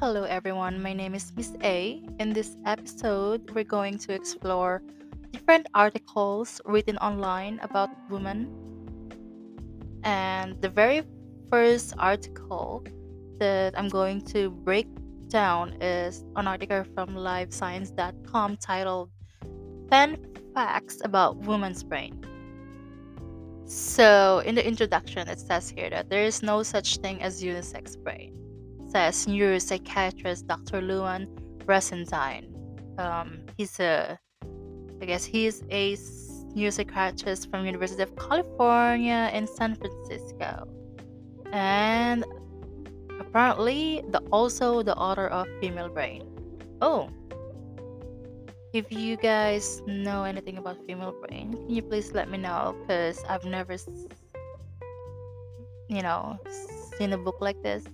Hello, everyone. My name is Miss A. In this episode, we're going to explore different articles written online about women. And the very first article that I'm going to break down is an article from livescience.com titled 10 Facts About Women's Brain. So, in the introduction, it says here that there is no such thing as unisex brain, says neuropsychiatrist Dr. Louann Brizendine. Um, he's a, I guess he's a neuropsychiatrist from University of California in San Francisco, and apparently the also the author of Female Brain. Oh, if you guys know anything about female brain, can you please let me know? Because I've never, you know, seen a book like this.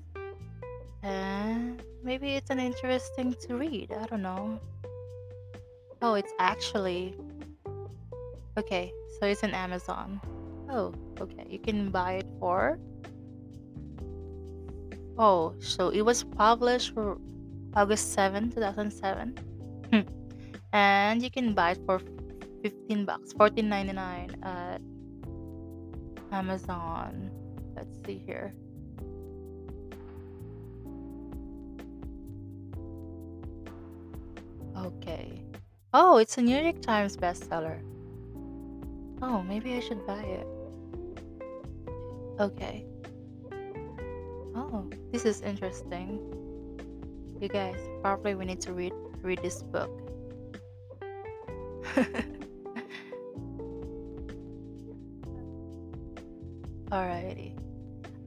And maybe it's an interesting to read. I don't know. Oh, it's actually. Okay, so it's an Amazon. Oh, okay. You can buy it for. Oh, so it was published for August 7, 2007. Hmm and you can buy it for 15 bucks 14.99 at amazon let's see here okay. Oh it's a new york times bestseller. Oh maybe i should buy it. Okay. Oh this is interesting. You guys probably we need to read read this book. Alrighty.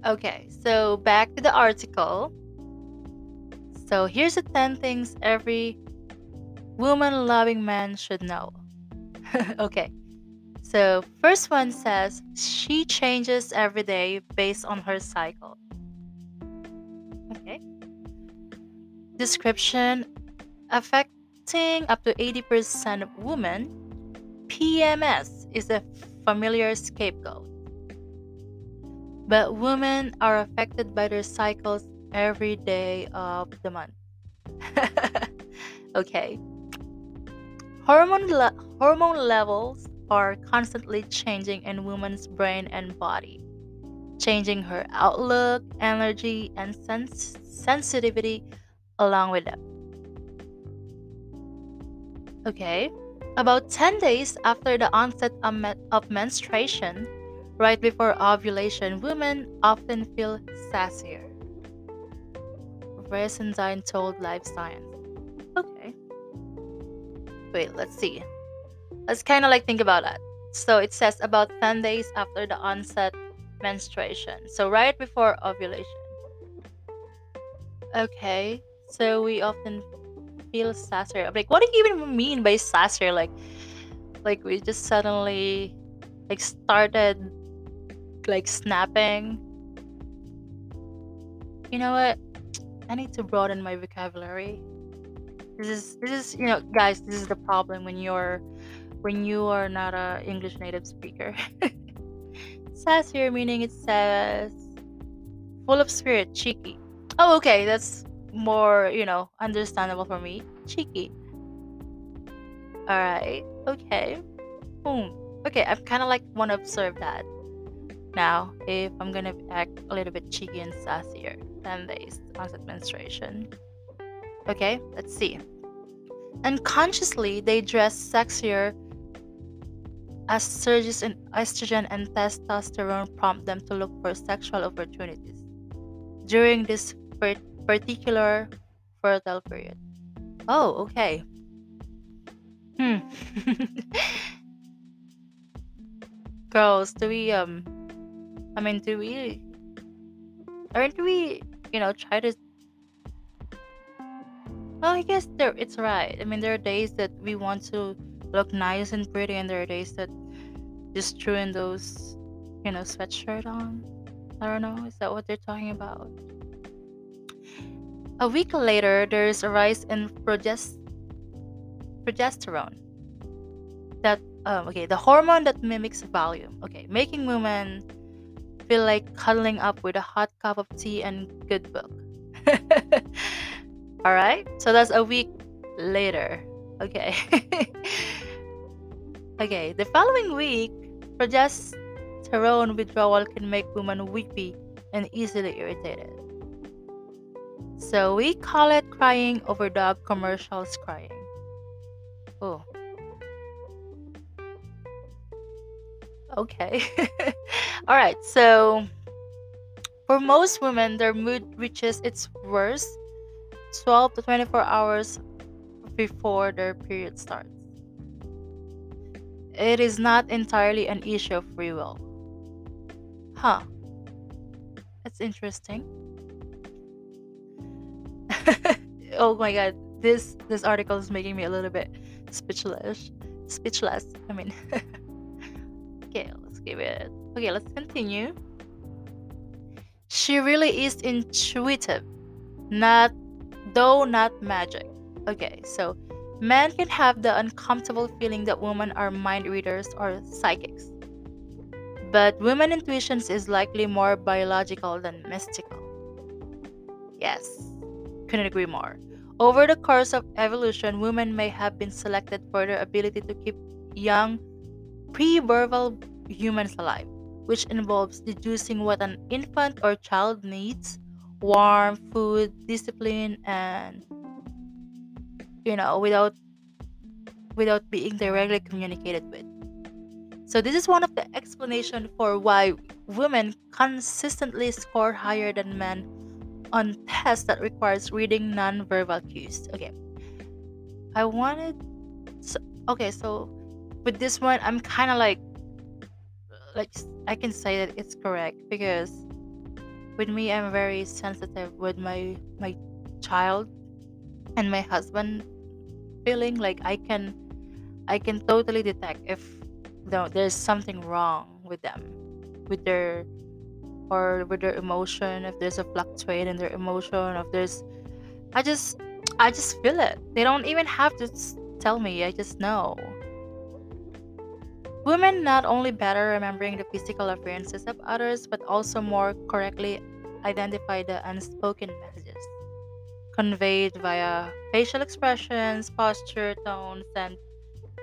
Okay, so back to the article. So here's the 10 things every woman loving man should know. okay. So first one says she changes every day based on her cycle. Okay. Description affecting up to 80% of women, PMS is a familiar scapegoat. But women are affected by their cycles every day of the month. okay. Hormone, le- hormone levels are constantly changing in women's brain and body, changing her outlook, energy, and sens- sensitivity along with them. Okay. About 10 days after the onset of, of menstruation, right before ovulation, women often feel sassier. Brizendine told Live Science. Okay. Wait, let's see. Let's kind of like think about that. So it says about 10 days after the onset menstruation. So right before ovulation. Okay. So we often feel sassy. I'm like, what do you even mean by sassy? Like, like we just suddenly like started like snapping. You know what? I need to broaden my vocabulary. This is this is you know, guys. This is the problem when you're when you are not a English native speaker. Sassier meaning it says full of spirit, cheeky. Oh, okay, that's more, you know, understandable for me. Cheeky. Alright, okay. Boom. Okay, I'm kind of like want to observe that. Now, if I'm gonna act a little bit cheeky and sassier than this onset menstruation. Okay, let's see. Unconsciously, they dress sexier as surges in estrogen and testosterone prompt them to look for sexual opportunities. During this particular fertile period. Oh, okay. Hmm. Girls, do we um I mean do we aren't we, you know, try to Well, I guess there it's right. I mean there are days that we want to look nice and pretty and there are days that just throwing those, you know, sweatshirt on. I don't know, is that what they're talking about? A week later, there is a rise in progest- progesterone. That um, okay, the hormone that mimics Valium. Okay, making women feel like cuddling up with a hot cup of tea and good book. All right. So that's a week later. Okay. okay. The following week, progesterone withdrawal can make women weepy and easily irritated. So we call it crying over dog commercials crying. Oh. Okay. All right. So for most women, their mood reaches its worst 12 to 24 hours before their period starts. It is not entirely an issue of free will. Huh. That's interesting. oh my god, this this article is making me a little bit speechless. Speechless. I mean. okay, let's give it. Okay, let's continue. She really is intuitive, not though not magic. Okay, so men can have the uncomfortable feeling that women are mind readers or psychics. But women intuitions is likely more biological than mystical. Yes, couldn't agree more. Over the course of evolution, women may have been selected for their ability to keep young, pre-verbal humans alive, which involves deducing what an infant or child needs warm food discipline and you know without without being directly communicated with. So this is one of the explanation for why women consistently score higher than men on tests that requires reading non-verbal cues. Okay. I wanted so, okay so with this one i'm kind of like like i can say that it's correct because with me i'm very sensitive with my my child and my husband feeling like i can i can totally detect if there's something wrong with them with their or with their emotion if there's a fluctuate in their emotion if there's i just i just feel it. They don't even have to tell me i just know Women not only better remembering the physical appearances of others, but also more correctly identify the unspoken messages conveyed via facial expressions, posture, tones, and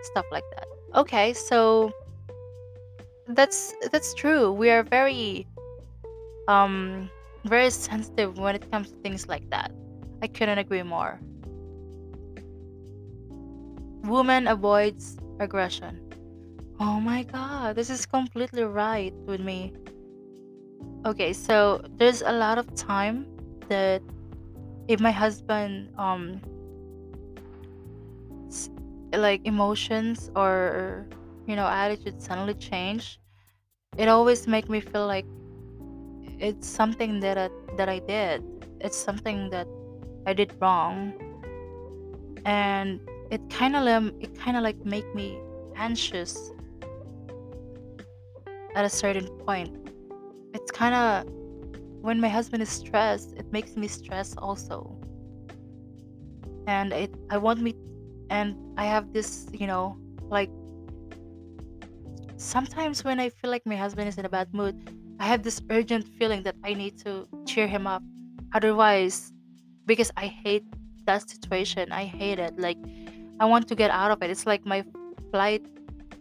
stuff like that. Okay, so that's that's true. We are very um very sensitive when it comes to things like that. I couldn't agree more. Woman avoids aggression. Oh my god, this is completely right with me. Okay, so there's a lot of time that if my husband um like emotions or you know attitude suddenly change, it always make me feel like it's something that I, that I did. It's something that I did wrong, and it kind of it kind of like make me anxious at a certain point. It's kind of when my husband is stressed, it makes me stress also. And it I want me and I have this, you know, like sometimes when I feel like my husband is in a bad mood, I have this urgent feeling that I need to cheer him up. Otherwise, because I hate that situation, I hate it. Like I want to get out of it. It's like my flight,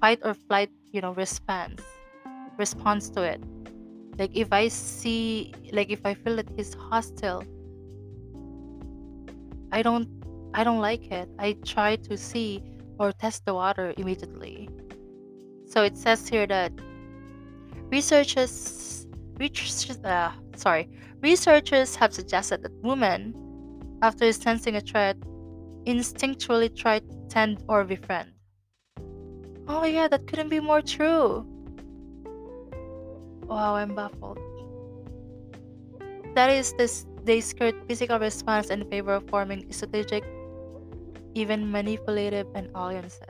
fight or flight, you know, response response to it. Like if i see like if i feel that he's hostile i don't i don't like it. I try to see or test the water immediately. So it says here that researchers researchers uh, sorry researchers have suggested that women after sensing a threat instinctually try to tend or befriend. Oh yeah that couldn't be more true Wow, I'm baffled. That is, this, they skirt physical response in favor of forming strategic, even manipulative and alliances.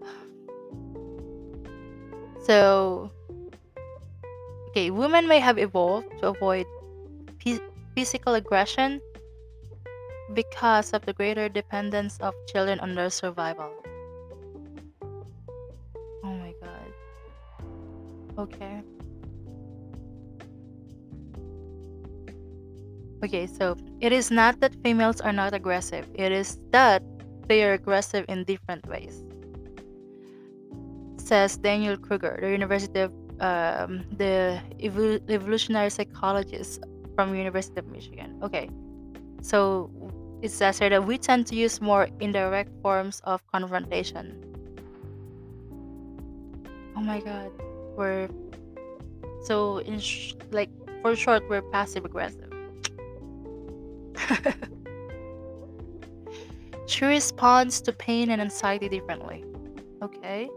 So, okay, women may have evolved to avoid physical aggression because of the greater dependence of children on their survival. Okay. Okay, so It is not that females are not aggressive, it is that they are aggressive in different ways. Says Daniel Kruger, the University of um, the evolutionary psychologist from University of Michigan. Okay, so it says here that we tend to use more indirect forms of confrontation. Oh my God, we're so in sh- like for short, we're passive aggressive. she responds to pain and anxiety differently. Okay.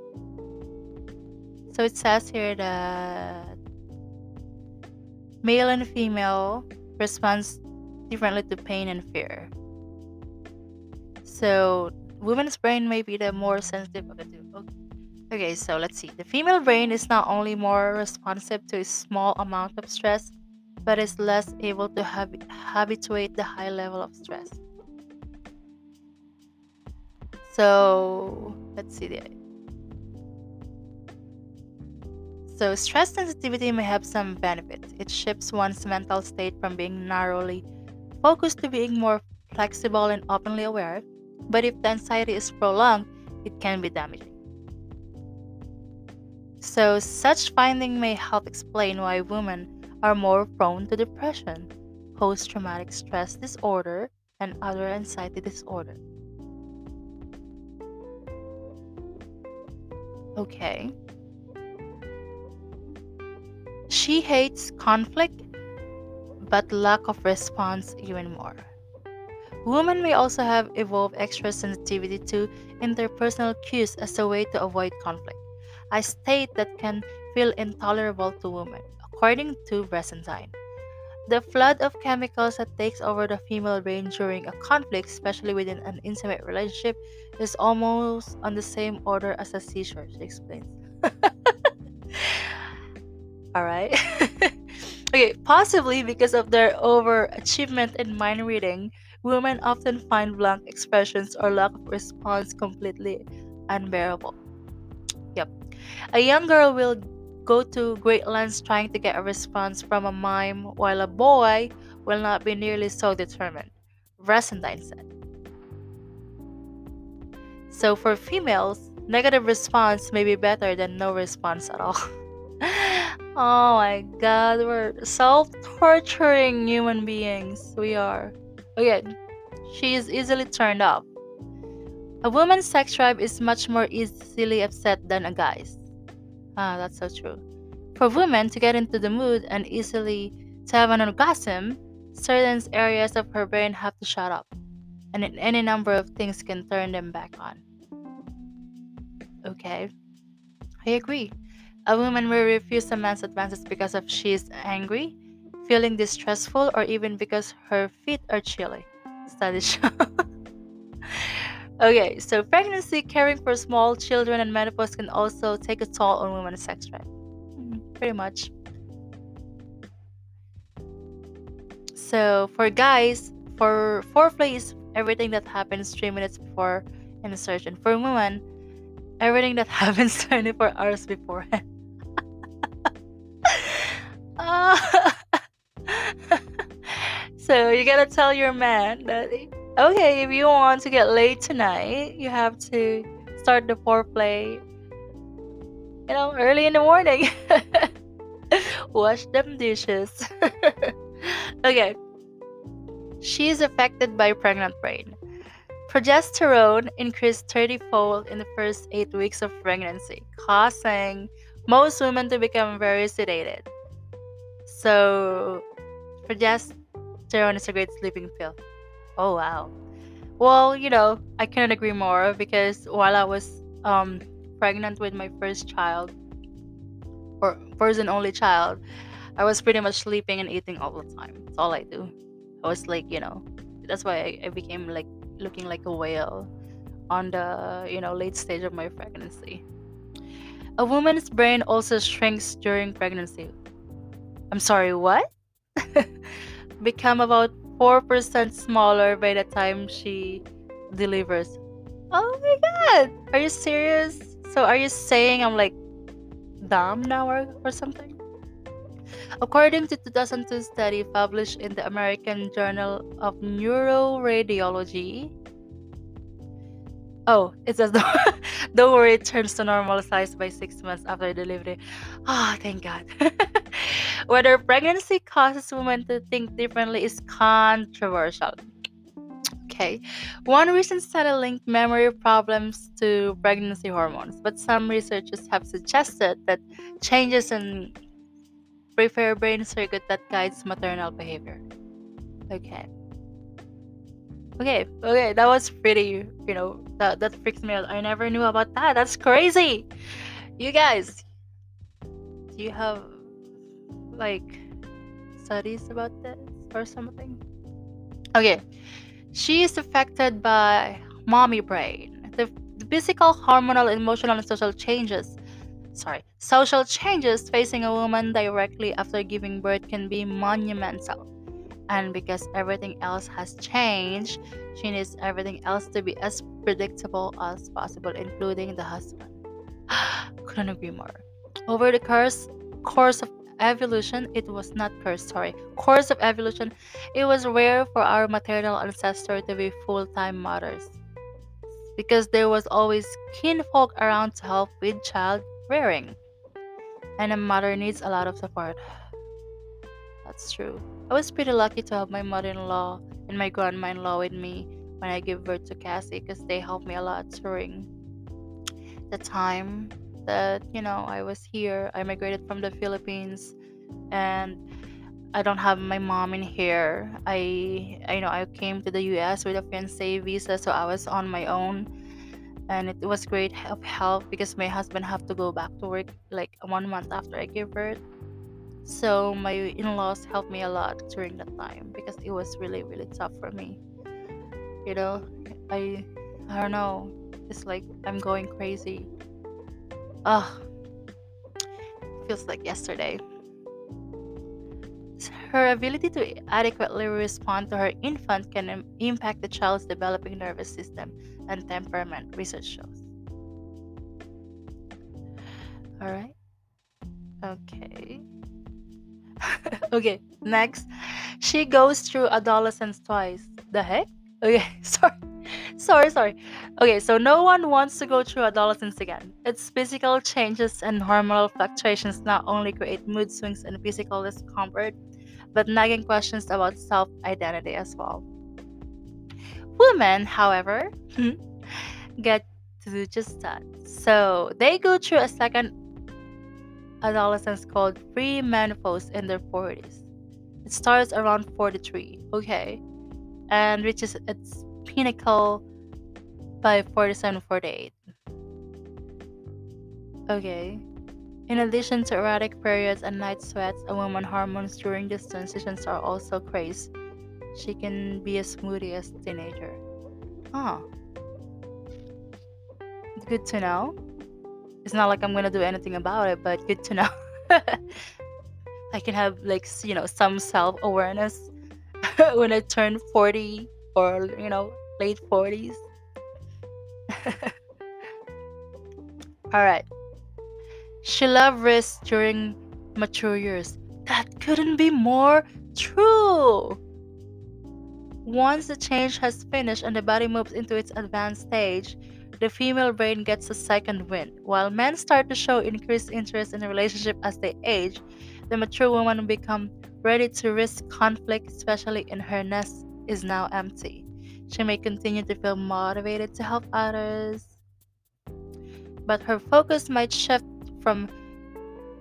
So it says here that male and female responds differently to pain and fear. So women's brain may be the more sensitive of the two. Okay. Okay, so let's see. The female brain is not only more responsive to a small amount of stress, but is less able to hab- habituate the high level of stress. So let's see there. So stress sensitivity may have some benefits. It shifts one's mental state from being narrowly focused to being more flexible and openly aware. But if the anxiety is prolonged, it can be damaging. So, such finding may help explain why women are more prone to depression, post traumatic stress disorder, and other anxiety disorder. Okay. She hates conflict, but lack of response even more. Women may also have evolved extra sensitivity to interpersonal cues as a way to avoid conflict, a state that can feel intolerable to women according to Bressenstein. The flood of chemicals that takes over the female brain during a conflict, especially within an intimate relationship, is almost on the same order as a seizure, she explains. Alright. okay, possibly because of their overachievement in mind reading, women often find blank expressions or lack of response completely unbearable. A young girl will go to great lengths trying to get a response from a mime, while a boy will not be nearly so determined, Bressenstein said. So for females, negative response may be better than no response at all. oh my god, we're self torturing human beings. We are. Again, she is easily turned off. A woman's sex drive is much more easily upset than a guy's. Ah, that's so true. For women to get into the mood and easily to have an orgasm, certain areas of her brain have to shut up, and any number of things can turn them back on. Okay, I agree. A woman will refuse a man's advances because of she is angry, feeling distressful, or even because her feet are chilly. Studies show. Okay, so pregnancy, caring for small children, and menopause can also take a toll on women's sex drive. Mm, pretty much. So for guys, for foreplay is everything that happens three minutes before an insertion. For women, everything that happens 24 hours before. so you gotta tell your man that Okay, if you want to get laid tonight, you have to start the foreplay, you know, early in the morning. Wash them dishes. okay. She is affected by pregnant brain. Progesterone increased 30 fold in the first eight weeks of pregnancy, causing most women to become very sedated. So, progesterone is a great sleeping pill. Oh wow. Well, you know, I couldn't agree more because while I was um pregnant with my first child or first and only child, I was pretty much sleeping and eating all the time. That's all I do. I was like, you know, that's why I, I became like looking like a whale on the, you know, late stage of my pregnancy. A woman's brain also shrinks during pregnancy. I'm sorry, what? Become about 4% smaller by the time she delivers. Oh my god! Are you serious? So are you saying I'm like dumb now or, or something? According to 2002 study published in the American Journal of Neuroradiology, oh, it says the, the worry it turns to normal size by six months after delivery. Oh, thank God. Whether pregnancy causes women to think differently is controversial. Okay, one recent study linked memory problems to pregnancy hormones, but some researchers have suggested that changes in prefer brain circuit that guides maternal behavior. Okay. Okay, okay, that was pretty, you know, that that freaks me out. I never knew about that. That's crazy. You guys, do you have like studies about this or something? Okay. She is affected by mommy brain. The, the physical, hormonal, emotional, and social changes sorry, social changes facing a woman directly after giving birth can be monumental. And because everything else has changed, she needs everything else to be as predictable as possible, including the husband. Couldn't agree more. Over the course course of evolution, it was not curse, sorry, course of evolution, it was rare for our maternal ancestor to be full-time mothers because there was always kinfolk around to help with child rearing. And a mother needs a lot of support. That's true. I was pretty lucky to have my mother in law and my grandma in law with me when I gave birth to Cassie because they helped me a lot during the time that, you know, I was here. I migrated from the Philippines and I don't have my mom in here. I, I you know I came to the US with a fiance visa, so I was on my own and it was great of help because my husband had to go back to work like one month after I gave birth. So my in-laws helped me a lot during that time because it was really really tough for me. You know, I I don't know. It's like I'm going crazy. Ugh. Feels like yesterday. Her ability to adequately respond to her infant can impact the child's developing nervous system and temperament, research shows. Alright. Okay. okay, next. She goes through adolescence twice. The heck? Okay, sorry. Sorry, sorry. Okay, so no one wants to go through adolescence again. Its physical changes and hormonal fluctuations not only create mood swings and physical discomfort, but nagging questions about self identity as well. Women, however, get to do just that. So they go through a second adolescence called perimenopause in their 40s. It starts around 43, okay, and reaches its pinnacle by 47 48. Okay. In addition to erratic periods and night sweats, a woman's hormones during these transitions are also crazy. She can be as moody as teenager. Huh. Good to know. It's not like I'm gonna do anything about it, but good to know. I can have like you know some self awareness when I turn 40 or you know late 40s. All right. She loved risk during mature years. That couldn't be more true. Once the change has finished and the body moves into its advanced stage, the female brain gets a second wind. While men start to show increased interest in a relationship as they age, the mature woman become ready to risk conflict, especially in her nest is now empty. She may continue to feel motivated to help others, but her focus might shift from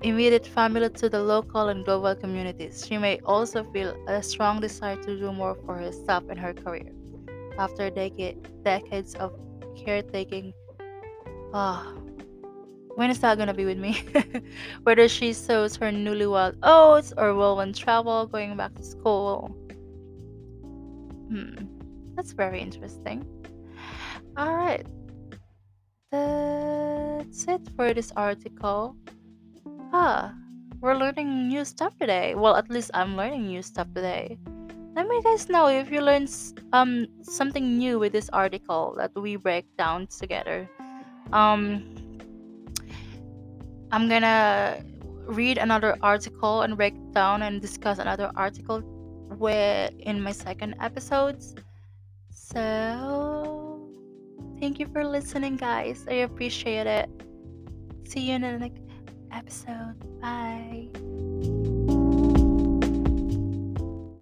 immediate family to the local and global communities. She may also feel a strong desire to do more for herself and her career. After decade, decades of caretaking, ah, oh, when is that gonna be with me? Whether she sows her newlywed oats or will when travel, going back to school. Hmm, that's very interesting. All right that's it for this article. Ah, we're learning new stuff today. Well, at least I'm learning new stuff today. Let me guys know if you learned um something new with this article that we break down together. Um, I'm gonna read another article and break down and discuss another article where in my second episodes. So thank you for listening guys. I appreciate it. See you in the next episode. Bye.